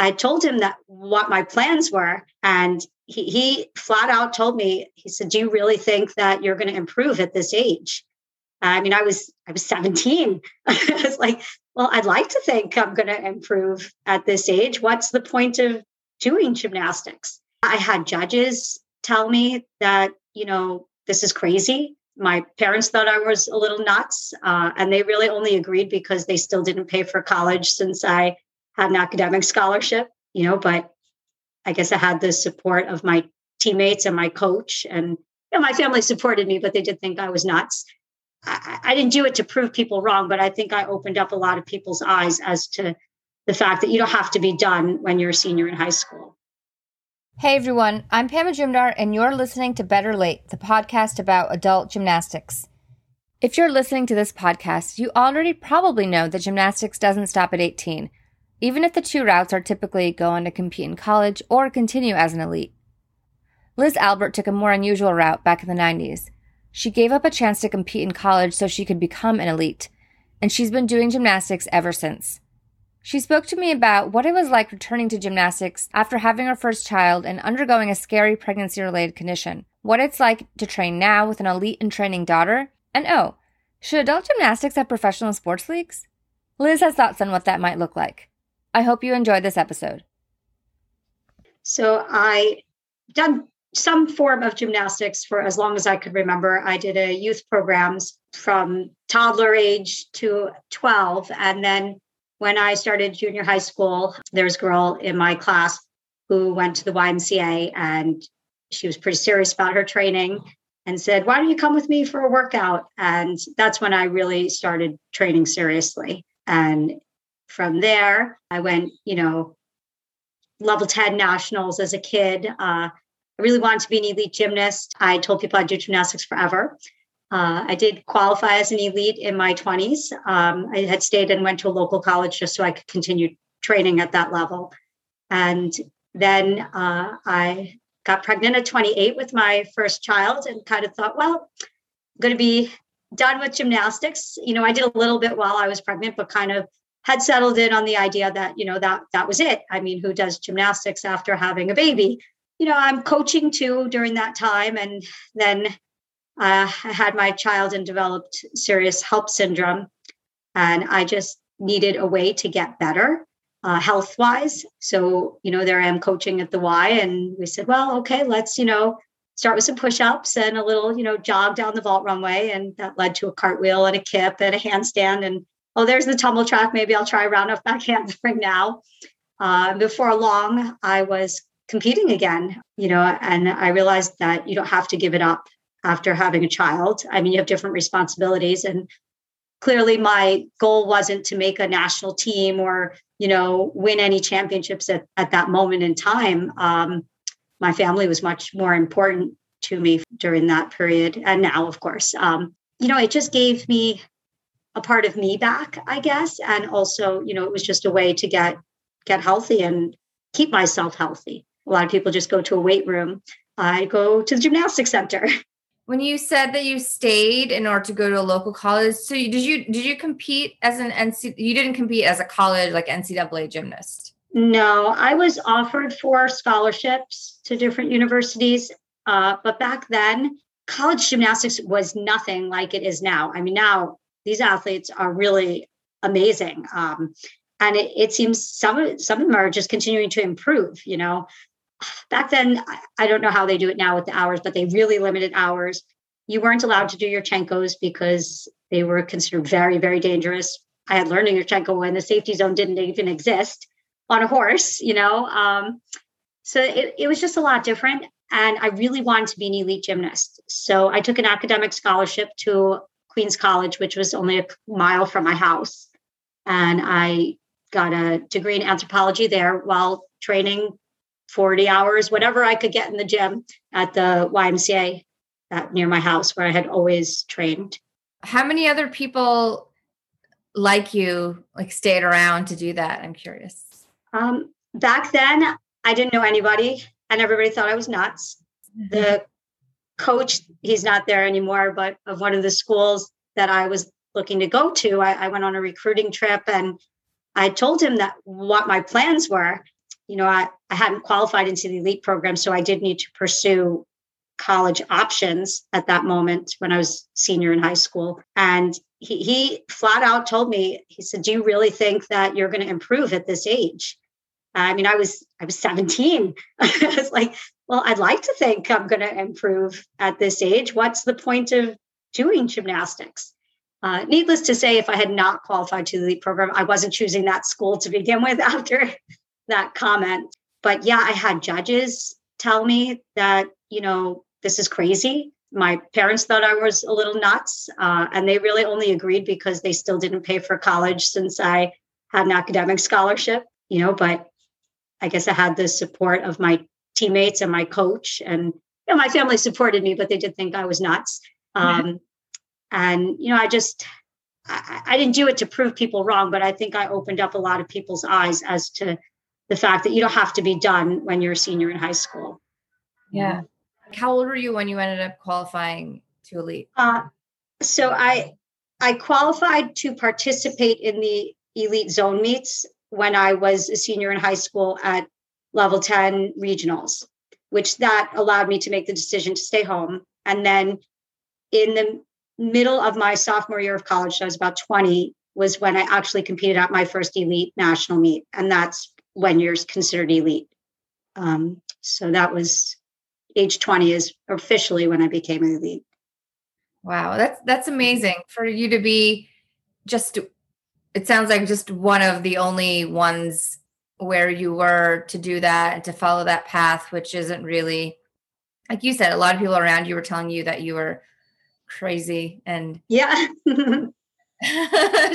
I told him that what my plans were. And he, he flat out told me, he said, Do you really think that you're going to improve at this age? I mean, I was I was 17. I was like, well, I'd like to think I'm going to improve at this age. What's the point of doing gymnastics? I had judges tell me that, you know, this is crazy. My parents thought I was a little nuts, uh, and they really only agreed because they still didn't pay for college since I had an academic scholarship, you know, but I guess I had the support of my teammates and my coach. And you know, my family supported me, but they did think I was nuts. I, I didn't do it to prove people wrong, but I think I opened up a lot of people's eyes as to the fact that you don't have to be done when you're a senior in high school. Hey everyone, I'm Pam Majumdar, and you're listening to Better Late, the podcast about adult gymnastics. If you're listening to this podcast, you already probably know that gymnastics doesn't stop at 18 even if the two routes are typically go on to compete in college or continue as an elite. Liz Albert took a more unusual route back in the 90s. She gave up a chance to compete in college so she could become an elite, and she's been doing gymnastics ever since. She spoke to me about what it was like returning to gymnastics after having her first child and undergoing a scary pregnancy related condition, what it's like to train now with an elite and training daughter, and oh, should adult gymnastics have professional sports leagues? Liz has thoughts on what that might look like. I hope you enjoyed this episode. So I done some form of gymnastics for as long as I could remember. I did a youth programs from toddler age to 12. And then when I started junior high school, there was a girl in my class who went to the YMCA and she was pretty serious about her training and said, Why don't you come with me for a workout? And that's when I really started training seriously. And from there, I went, you know, level 10 nationals as a kid. Uh, I really wanted to be an elite gymnast. I told people I'd do gymnastics forever. Uh, I did qualify as an elite in my 20s. Um, I had stayed and went to a local college just so I could continue training at that level. And then uh, I got pregnant at 28 with my first child and kind of thought, well, I'm going to be done with gymnastics. You know, I did a little bit while I was pregnant, but kind of had settled in on the idea that you know that that was it. I mean who does gymnastics after having a baby? You know i'm coaching too during that time and then uh, i had my child and developed serious HELLP syndrome and i just needed a way to get better uh, health wise so you know there i am coaching at the y and we said well okay let's you know start with some push-ups and a little you know jog down the vault runway and that led to a cartwheel and a kip and a handstand and oh, there's the tumble track. Maybe I'll try round off back now. Uh, before long, I was competing again, you know, and I realized that you don't have to give it up after having a child. I mean, you have different responsibilities. And clearly, my goal wasn't to make a national team or, you know, win any championships at, at that moment in time. Um, my family was much more important to me during that period. And now, of course, um, you know, it just gave me a part of me back, I guess. And also, you know, it was just a way to get get healthy and keep myself healthy. A lot of people just go to a weight room. I go to the gymnastics center. When you said that you stayed in order to go to a local college, so you, did you did you compete as an NC? You didn't compete as a college like NCAA gymnast. No, I was offered four scholarships to different universities, uh, but back then, college gymnastics was nothing like it is now. I mean, now these athletes are really amazing. Um, and it, it, seems some some of them are just continuing to improve. You know, back then I don't know how they do it now with the hours, but they really limited hours. You weren't allowed to do Yurchenkos because they were considered very very dangerous. I had learned Yurchenko when the safety zone didn't even exist on a horse. You know, um, so it, it was just a lot different. And I really wanted to be an elite gymnast. So I took an academic scholarship to Queens College, which was only a mile from my house. And I got a degree in anthropology there while training 40 hours, whatever I could get in the gym at the YMCA near my house where I had always trained. How many other people like you like stayed around to do that? I'm curious. Um, back then, I didn't know anybody, and everybody thought I was nuts. Mm-hmm. The coach, he's not there anymore, but of one of the schools that I was looking to go to, I, I went on a recruiting trip and I told him that what my plans were. you know, I, I hadn't qualified into the elite program, so I did need to pursue college options at that moment when I was senior in high school. And he, he flat out told me, he said, Do you really think that you're going to improve at this age? I mean, I was I was 17. I was like, well, I'd like to think I'm going to improve at this age. What's the point of doing gymnastics? Uh, needless to say, if I had not qualified to the program, I wasn't choosing that school to begin with after that comment. But yeah, I had judges tell me that, you know, this is crazy. My parents thought I was a little nuts, uh, and they really only agreed because they still didn't pay for college since I had an academic scholarship, you know, but I guess I had the support of my teammates and my coach. And you know, my family supported me, but they did think I was nuts. Um, and, you know, I just, I, I didn't do it to prove people wrong, but I think I opened up a lot of people's eyes as to the fact that you don't have to be done when you're a senior in high school. Yeah. How old were you when you ended up qualifying to elite? Uh, so I I qualified to participate in the elite zone meets when I was a senior in high school at level 10 regionals, which that allowed me to make the decision to stay home. And then in the middle of my sophomore year of college, so I was about 20, was when I actually competed at my first elite national meet. And that's when you're considered elite. Um, so that was age 20 is officially when I became elite. Wow, that's that's amazing for you to be just it sounds like just one of the only ones where you were to do that and to follow that path which isn't really like you said a lot of people around you were telling you that you were crazy and yeah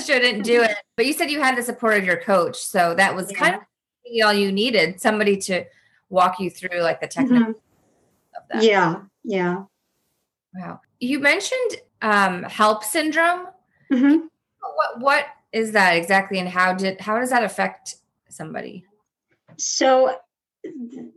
shouldn't do it but you said you had the support of your coach so that was yeah. kind of all you needed somebody to walk you through like the technical mm-hmm that. Yeah, yeah. Wow. You mentioned um, HELLP syndrome. Mm-hmm. What what is that exactly, and how did how does that affect somebody? So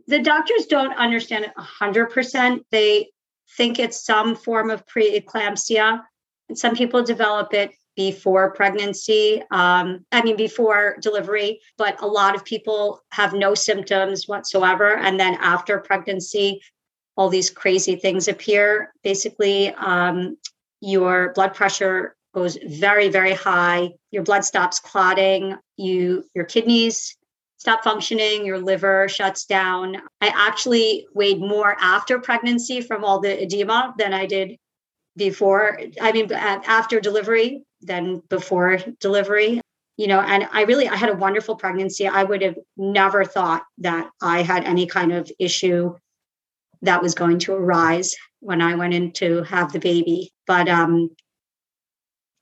the doctors don't understand it hundred percent. They think it's some form of preeclampsia, and some people develop it before pregnancy. Um, I mean, before delivery, but a lot of people have no symptoms whatsoever, and then after pregnancy, all these crazy things appear. Basically, um, your blood pressure goes very, very high. Your blood stops clotting. You, your kidneys stop functioning. Your liver shuts down. I actually weighed more after pregnancy from all the edema than I did before. I mean, after delivery than before delivery you know and i really i had a wonderful pregnancy i would have never thought that i had any kind of issue that was going to arise when I went in to have the baby. But um,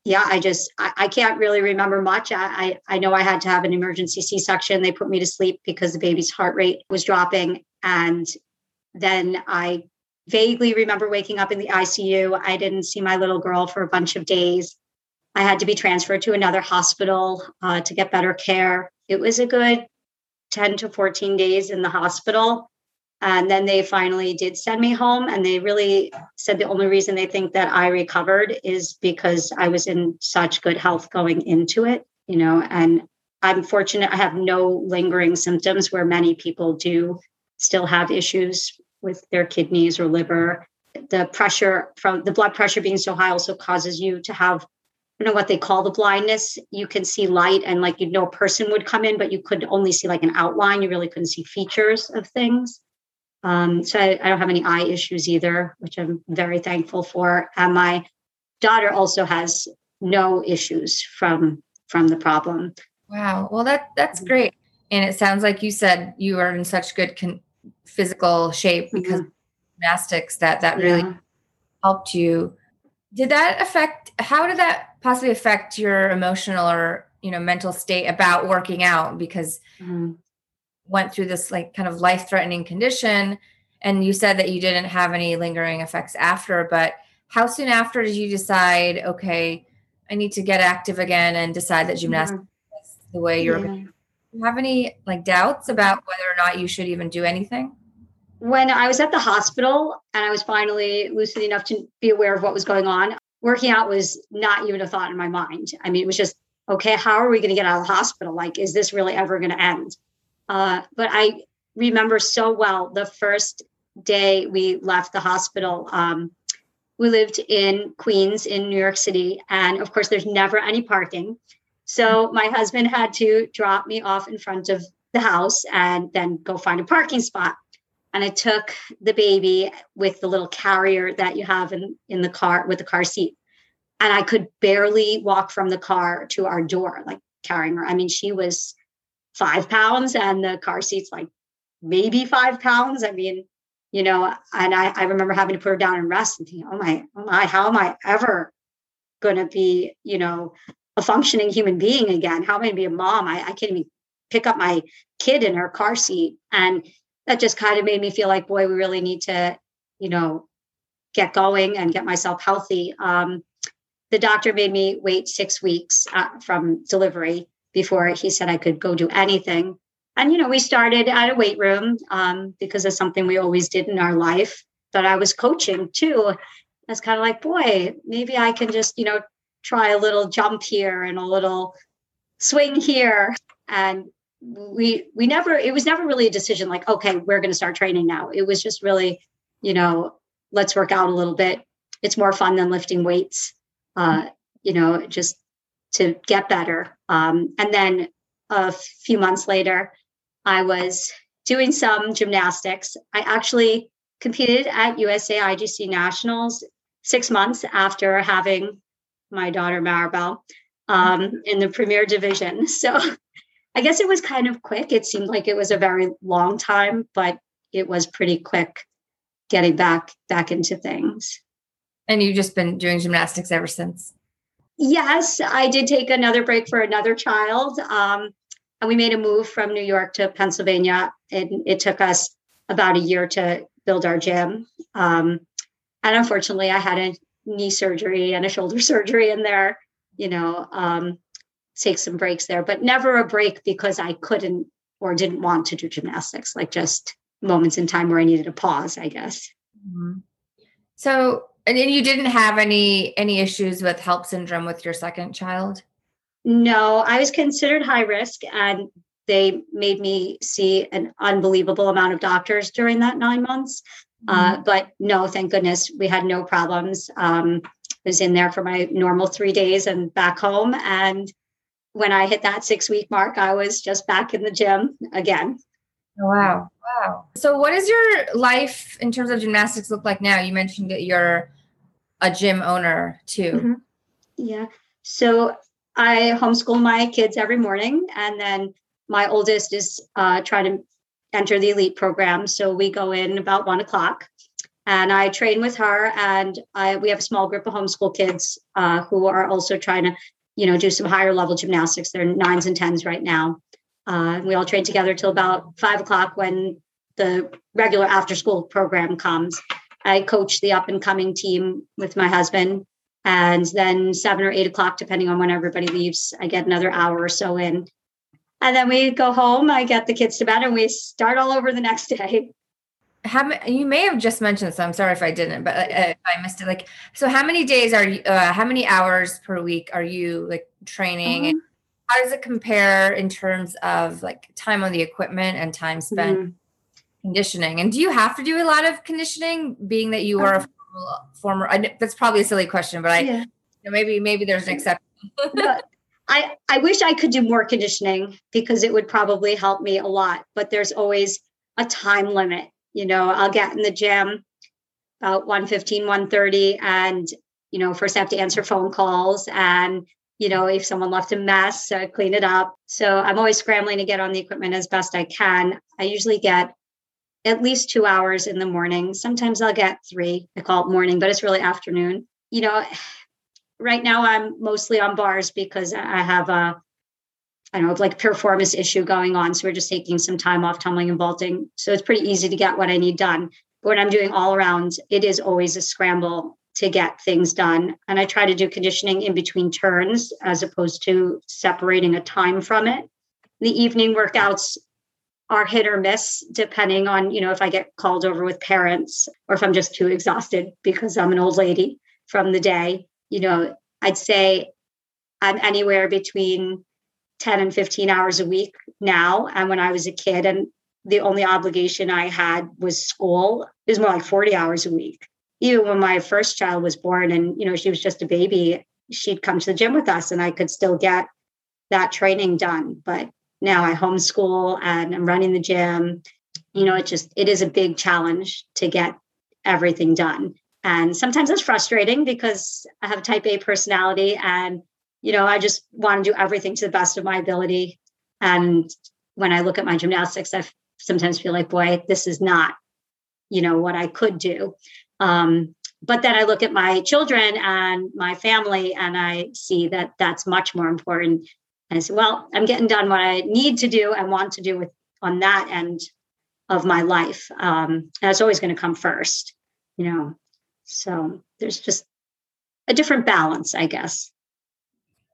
yeah, I just I, I, can't really remember much. I, I I know I had to have an emergency C-section. They put me to sleep because the baby's heart rate was dropping, and then I vaguely remember waking up in the ICU. I didn't see my little girl for a bunch of days. I had to be transferred to another hospital uh, to get better care. It was a good 10 to 14 days in the hospital. And then they finally did send me home. And they really said the only reason they think that I recovered is because I was in such good health going into it, you know. And I'm fortunate I have no lingering symptoms where many people do still have issues with their kidneys or liver. The pressure from the blood pressure being so high also causes you to have you know what they call the blindness you can see light and like you know a person would come in but you could only see like an outline you really couldn't see features of things um, so I, I, don't have any eye issues either, which I'm very thankful for. And my daughter also has no issues from from the problem. Wow. Well, that that's mm-hmm. great. And it sounds like you said you are in such good con- physical shape because mm-hmm. gymnastics that that really yeah. helped you. Did that affect? How did that possibly affect your emotional or you know mental state about working out? Because mm-hmm went through this like kind of life threatening condition and you said that you didn't have any lingering effects after but how soon after did you decide okay i need to get active again and decide that gymnastics yeah. is the way you're yeah. you have any like doubts about whether or not you should even do anything when i was at the hospital and i was finally lucid enough to be aware of what was going on working out was not even a thought in my mind i mean it was just okay how are we going to get out of the hospital like is this really ever going to end Uh, but I remember so well the first day we left the hospital. Um, we lived in Queens in New York City. And of course, there's never any parking. So my husband had to drop me off in front of the house and then go find a parking spot. And I took the baby with the little carrier that you have in, in the car with the car seat. And I could barely walk from the car to our door, like carrying her. I mean, she was five pounds and the car seat's like maybe five pounds. I mean, you know, and I, I remember having to put her down and rest and thinking, oh my, oh my, how am I ever going to be, you know, a functioning human being again? How am I going to be a mom? I, I can't even pick up my kid in her car seat. And that just kind of made me feel like, boy, we really need to, you know, get going and get myself healthy. Um, the doctor made me wait six weeks uh, from delivery before he said I could go do anything. And you know we started at a weight room um, because it's something we always did in our life. But i was coaching too. It's kind of like boy maybe i can just you know try a little jump here and a little swing here. And we we never it was never really a decision like okay we're going to start training now. It was just really you know let's work out a little bit. It's more fun than lifting weights. Uh you know just to get better um and then a few months later I was doing some gymnastics. I actually competed at USA IGC Nationals six months after having my daughter Maribel um, in the premier division. So I guess it was kind of quick. It seemed like it was a very long time, but it was pretty quick getting back back into things. And you've just been doing gymnastics ever since. Yes, I did take another break for another child. Um, and we made a move from New York to Pennsylvania. And it took us about a year to build our gym. Um, and unfortunately, I had a knee surgery and a shoulder surgery in there, you know, um, take some breaks there, but never a break because I couldn't or didn't want to do gymnastics, like just moments in time where I needed a pause, I guess. Mm-hmm. So, and then you didn't have any any issues with HELLP syndrome with your second child? No, I was considered high risk, and they made me see an unbelievable amount of doctors during that nine months. Uh, mm-hmm. Uh, but no, thank goodness we had no problems. Um, I was in there for my normal three days and back home. And when I hit that six week mark, I was just back in the gym again. Oh, wow. Wow. So, what does your life in terms of gymnastics look like now? You mentioned that you're a gym owner too. Mm-hmm. Yeah. So, I homeschool my kids every morning, and then my oldest is uh, trying to enter the elite program. So we go in about one o'clock, and I train with her. And I, we have a small group of homeschool kids uh, who are also trying to, you know, do some higher level gymnastics. They're nines and tens right now. Uh, we all train together till about five o'clock when the regular after school program comes. I coach the up and coming team with my husband and then seven or eight o'clock, depending on when everybody leaves, I get another hour or so in. And then we go home, I get the kids to bed, and we start all over the next day. How you may have just mentioned this. I'm sorry if I didn't, but uh, I missed it. Like, so how many days are you? Uh, how many hours per week are you like training? Mm-hmm. And how does it compare in terms of like time on the equipment and time spent mm-hmm. Conditioning? And do you have to do a lot of conditioning, being that you are a former I, that's probably a silly question but i yeah. maybe maybe there's an exception i i wish i could do more conditioning because it would probably help me a lot but there's always a time limit you know i'll get in the gym about 115 130 and you know first i have to answer phone calls and you know if someone left a mess uh, clean it up so i'm always scrambling to get on the equipment as best i can i usually get at least two hours in the morning. Sometimes I'll get three. I call it morning, but it's really afternoon. You know, right now I'm mostly on bars because I have a, I don't know, like performance issue going on. So we're just taking some time off tumbling and vaulting. So it's pretty easy to get what I need done. But when I'm doing all around, it is always a scramble to get things done. And I try to do conditioning in between turns as opposed to separating a time from it. The evening workouts are hit or miss depending on you know if i get called over with parents or if i'm just too exhausted because i'm an old lady from the day you know i'd say i'm anywhere between 10 and 15 hours a week now. And when I was a kid, and the only obligation I had was school, it was more like 40 hours a week. Even when my first child was born and, you know, she was just a baby, she'd come to the gym with us and I could still get that training done. But now I homeschool and I'm running the gym. You know, it just, it is a big challenge to get everything done. And sometimes it's frustrating because I have a type A personality and, you know, I just want to do everything to the best of my ability. And when I look at my gymnastics, I sometimes feel like, boy, this is not, you know, what I could do. Um, but then I look at my children and my family and I see that that's much more important. And I said, well, I'm getting done what I need to do and want to do with on that end of my life. Um, that's always going to come first, you know. So there's just a different balance, I guess.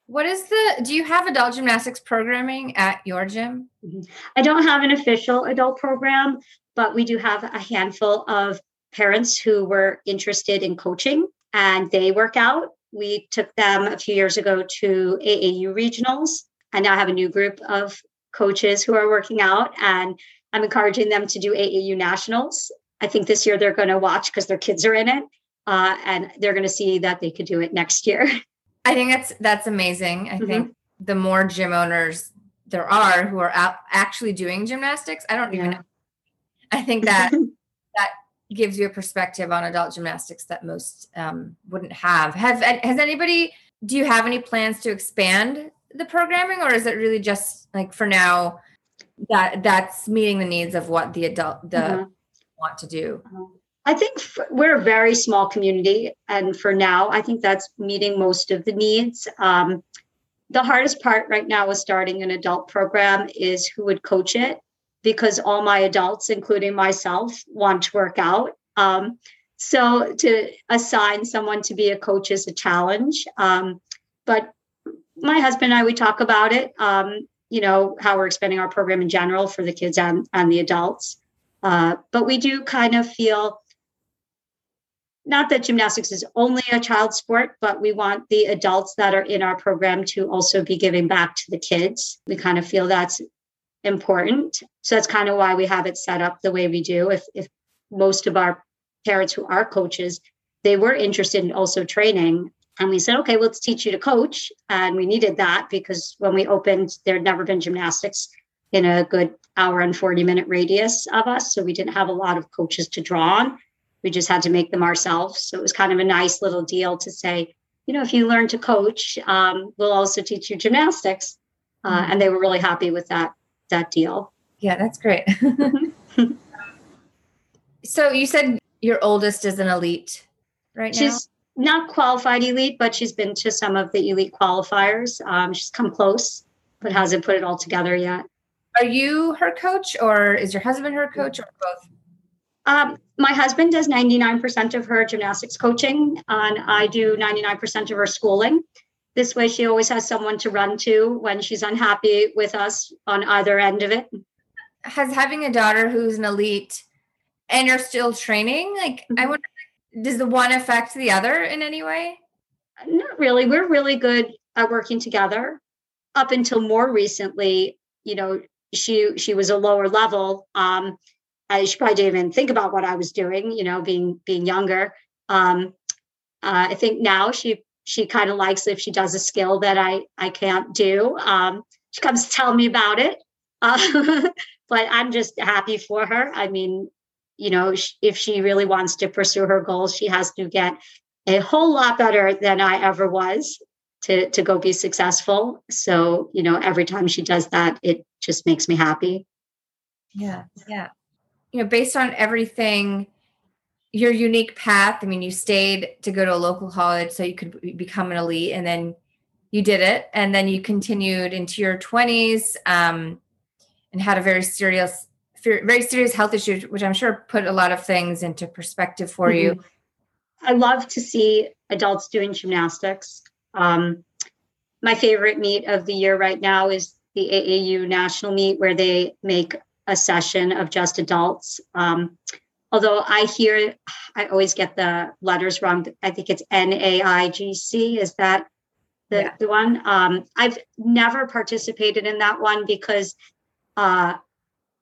What is the, do you have adult gymnastics programming at your gym? Mm-hmm. I don't have an official adult program, but we do have a handful of parents who were interested in coaching and they work out. We took them a few years ago to AAU regionals and now have a new group of coaches who are working out and I'm encouraging them to do AAU nationals. I think this year they're going to watch because their kids are in it uh, and they're going to see that they could do it next year. I think that's that's amazing. I mm-hmm. think the more gym owners there are who are out actually doing gymnastics, I don't yeah. even. Know. I think that that gives you a perspective on adult gymnastics that most um, wouldn't have. Have has anybody? Do you have any plans to expand the programming, or is it really just like for now that that's meeting the needs of what the adult the mm-hmm. want to do? Uh-huh. I think we're a very small community. And for now, I think that's meeting most of the needs. Um, the hardest part right now with starting an adult program is who would coach it because all my adults, including myself, want to work out. Um, so to assign someone to be a coach is a challenge. Um, but my husband and I, we talk about it, um, you know, how we're expanding our program in general for the kids and, and the adults. Uh, but we do kind of feel not that gymnastics is only a child sport, but we want the adults that are in our program to also be giving back to the kids. We kind of feel that's important. So that's kind of why we have it set up the way we do. If, if most of our parents who are coaches, they were interested in also training. And we said, okay, well, let's teach you to coach. And we needed that because when we opened, there had never been gymnastics in a good hour and 40 minute radius of us. So we didn't have a lot of coaches to draw on we just had to make them ourselves. So it was kind of a nice little deal to say, you know, if you learn to coach, um, we'll also teach you gymnastics. Uh, mm-hmm. And they were really happy with that that deal. Yeah, that's great. so you said your oldest is an elite right now. She's not qualified elite, but she's been to some of the elite qualifiers. Um, she's come close, but hasn't put it all together yet. Are you her coach, or is your husband her coach, or both? Um, my husband does 99% of her gymnastics coaching, and I do 99% of her schooling. This way, she always has someone to run to when she's unhappy with us on either end of it. Has having a daughter who's an elite and you're still training, like, mm-hmm. I wonder, does the one affect the other in any way? Not really. We're really good at working together. Up until more recently, you know, she she was a lower level. Um, I she probably didn't even think about what I was doing, you know, being being younger. Um, uh, I think now she she kind of likes if she does a skill that I I can't do. Um, she comes tell me about it, uh, but I'm just happy for her. I mean, you know, if she really wants to pursue her goals, she has to get a whole lot better than I ever was to to go be successful. So, you know, every time she does that, it just makes me happy. Yeah, yeah you know, based on everything, your unique path. I mean, you stayed to go to a local college so you could become an elite, and then you did it, and then you continued into your twenties um, and had a very serious, very serious health issue, which I'm sure put a lot of things into perspective for mm-hmm. you. I love to see adults doing gymnastics. Um, my favorite meet of the year right now is the AAU national meet where they make a session of just adults. Um, although I hear, I always get the letters wrong. I think it's NAIGC. Is that the, yeah. the one. Um, I've never participated in that one because uh,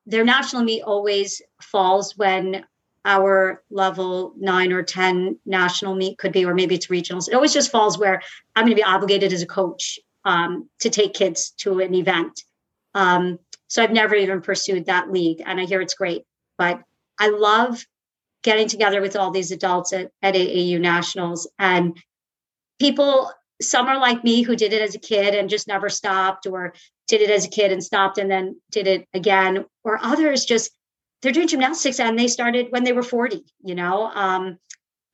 their national meet always falls when our level nine or 10 national meet could be, or maybe it's regionals. It always just falls where I'm going to be obligated as a coach um, to take kids to an event. Um, so I've never even pursued that league, and I hear it's great. But I love getting together with all these adults at, at AAU nationals and people. Some are like me who did it as a kid and just never stopped, or did it as a kid and stopped and then did it again, or others just they're doing gymnastics and they started when they were 40, you know? Um,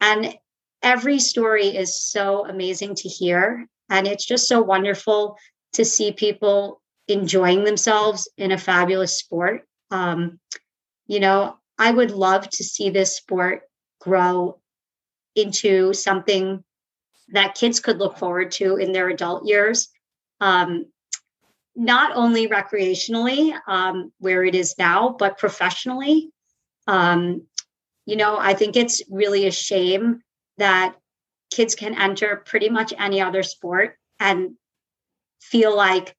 and every story is so amazing to hear. And it's just so wonderful to see people enjoying themselves in a fabulous sport. Um, you know, I would love to see this sport grow into something that kids could look forward to in their adult years. Um, not only recreationally, um, where it is now, but professionally. Um, you know, I think it's really a shame that kids can enter pretty much any other sport and feel like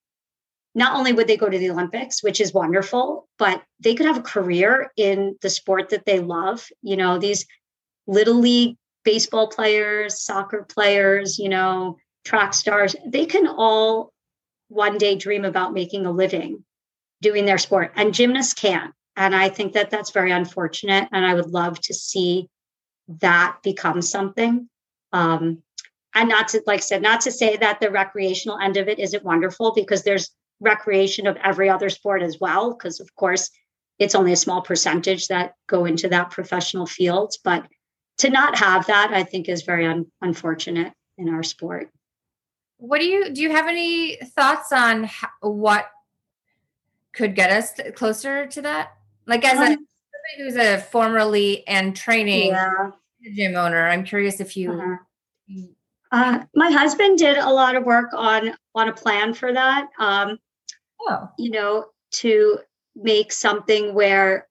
not only would they go to the Olympics, which is wonderful, but they could have a career in the sport that they love. You know, these little league baseball players, soccer players, you know, track stars, they can all one day dream about making a living doing their sport and gymnasts can't and i think that that's very unfortunate and i would love to see that become something um, and not to like I said not to say that the recreational end of it isn't wonderful because there's recreation of every other sport as well because of course it's only a small percentage that go into that professional field but to not have that i think is very un- unfortunate in our sport what do you do? You have any thoughts on how, what could get us closer to that? Like as um, a somebody who's a formerly and training yeah. gym owner, I'm curious if you. Uh-huh. Uh, my husband did a lot of work on on a plan for that. Um, oh. You know, to make something where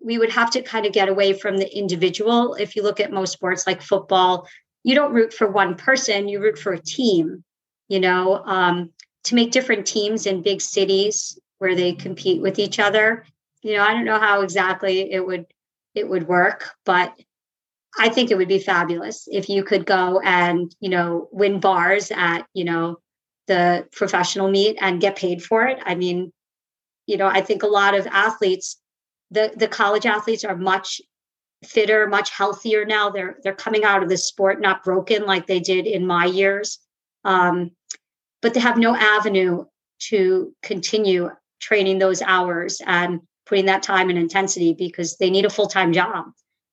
we would have to kind of get away from the individual. If you look at most sports like football, you don't root for one person, you root for a team you know, um, to make different teams in big cities where they compete with each other. You know, I don't know how exactly it would it would work, but I think it would be fabulous if you could go and, you know, win bars at, you know, the professional meet and get paid for it. I mean, you know, I think a lot of athletes, the the college athletes are much fitter, much healthier now. They're they're coming out of the sport not broken like they did in my years um, but they have no avenue to continue training those hours and putting that time and intensity because they need a full-time job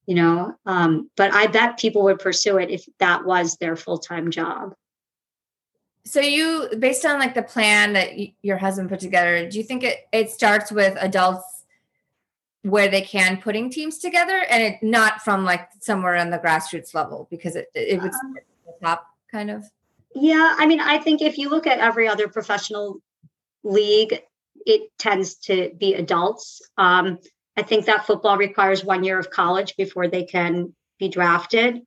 you know um, but i bet people would pursue it if that was their full-time job so you based on like the plan that y- your husband put together do you think it, it starts with adults where they can putting teams together and it not from like somewhere on the grassroots level because it, it would um, the top kind of yeah, I mean, I think if you look at every other professional league, it tends to be adults. Um, I think that football requires one year of college before they can be drafted.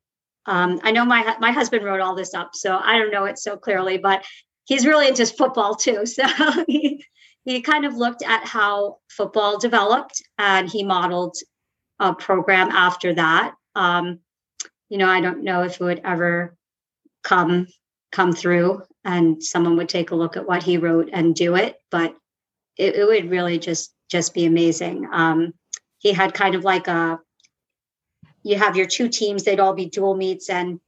Um, I know my my husband wrote all this up, so I don't know it so clearly, but he's really into football too. So he he kind of looked at how football developed, and he modeled a program after that. Um, you know, I don't know if it would ever come come through and someone would take a look at what he wrote and do it but it, it would really just just be amazing um, he had kind of like a you have your two teams they'd all be dual meets and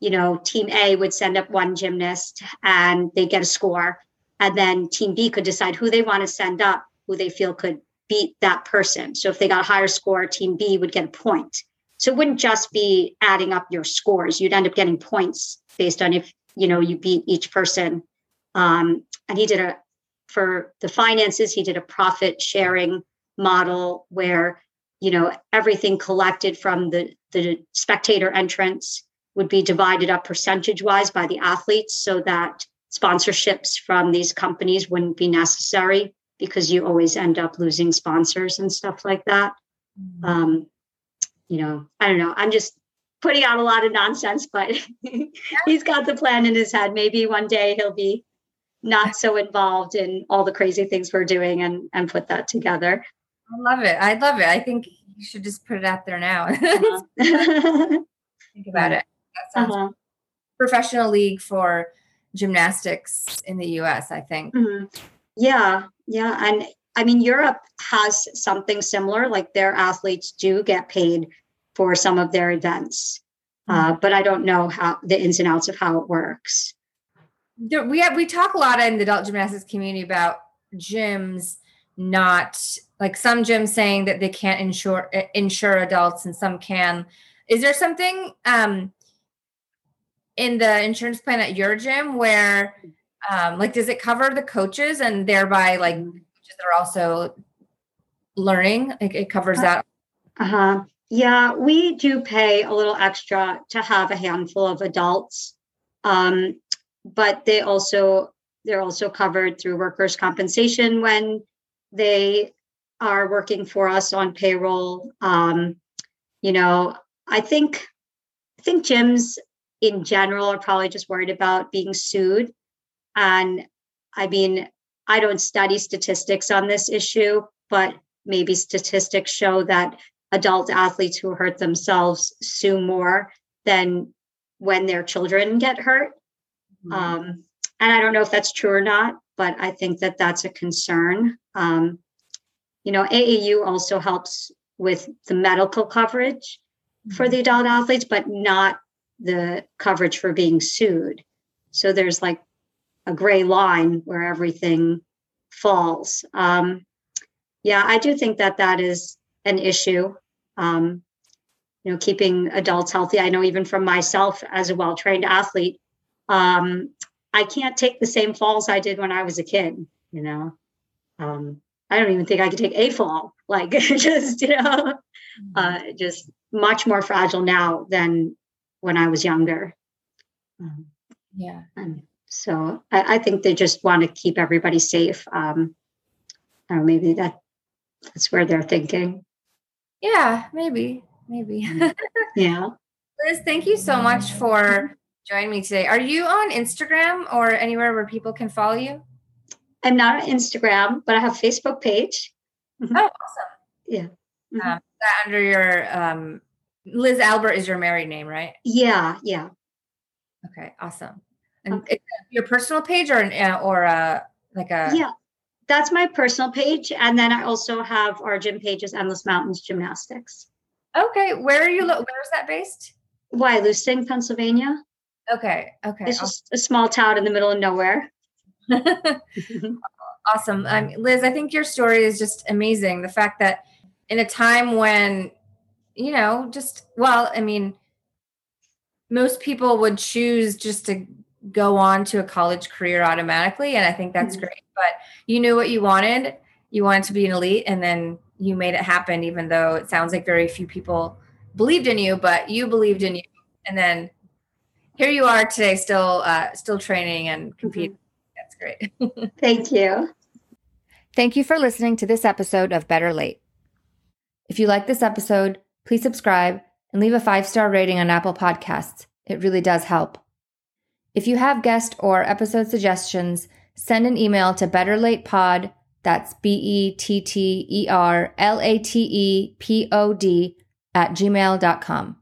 you know team a would send up one gymnast and they get a score. And then team b could decide who they want to send up who they feel could beat that person. So if they got a higher score team b would get a point. So it wouldn't just be adding up your scores you'd end up getting points based on if you know you beat each person. Um, and he did a for the finances he did a profit sharing model where you know everything collected from the the spectator entrance would be divided up percentage wise by the athletes so that sponsorships from these companies wouldn't be necessary because you always end up losing sponsors and stuff like that mm-hmm. um, you know i don't know i'm just putting out a lot of nonsense, but he's got the plan in his head. Maybe one day he'll be not so involved in all the crazy things we're doing and and put that together. I love it. I love it. I think you should just put it out there now. Uh-huh. Think about it. That sounds uh-huh. professional league for gymnastics in the US, I think. Mm-hmm. Yeah. Yeah. And I mean, Europe has something similar, like their athletes do get paid for some of their events. Uh, mm-hmm. but I don't know how the ins and outs of how it works. We have we talk a lot in the adult gymnastics community about gyms not like some gyms saying that they can't insure insure adults and some can. Is there something um, in the insurance plan at your gym where um, like does it cover the coaches and thereby like mm-hmm. coaches that are also learning? Like it covers uh, that. Uh huh. Yeah, we do pay a little extra to have a handful of adults, um, but they also they're also covered through workers' compensation when they are working for us on payroll. Um, you know, I think I think gyms in general are probably just worried about being sued, and I mean, I don't study statistics on this issue, but maybe statistics show that adult athletes who hurt themselves sue more than when their children get hurt. Mm-hmm. Um, and I don't know if that's true or not, but I think that that's a concern. Um, you know, AAU also helps with the medical coverage mm-hmm. for the adult athletes, but not the coverage for being sued. So there's like a gray line where everything falls. Um, yeah, I do think that that is an issue um, you know keeping adults healthy i know even from myself as a well-trained athlete um, i can't take the same falls i did when i was a kid you know um, i don't even think i could take a fall like just you know mm-hmm. uh, just much more fragile now than when i was younger um, yeah and so I, I, think they just want to keep everybody safe um, or maybe that that's where they're thinking yeah, maybe, maybe. Mm. yeah. Liz, thank you so much for joining me today. Are you on Instagram or anywhere where people can follow you? I'm not on Instagram, but I have Facebook page. Mm-hmm. Oh, awesome. Yeah. Mm-hmm. Um, that under your um, Liz Albert is your married name, right? Yeah, yeah. Okay, awesome. And okay. your personal page or an, uh, or uh, like a yeah that's my personal page. And then I also have our gym pages, Endless Mountains Gymnastics. Okay. Where are you? Lo- where is that based? Why, Wyalusing, Pennsylvania. Okay. Okay. It's just a small town in the middle of nowhere. awesome. Um, Liz, I think your story is just amazing. The fact that in a time when, you know, just, well, I mean, most people would choose just to go on to a college career automatically. And I think that's mm-hmm. great. But you knew what you wanted. You wanted to be an elite, and then you made it happen, even though it sounds like very few people believed in you, but you believed in you. And then here you are today, still uh, still training and mm-hmm. competing. Mm-hmm. That's great. Thank you. Thank you for listening to this episode of Better Late. If you like this episode, please subscribe and leave a five star rating on Apple Podcasts. It really does help. If you have guest or episode suggestions, send an email to betterlatepod, that's B E T T E R L A T E P O D, at gmail.com.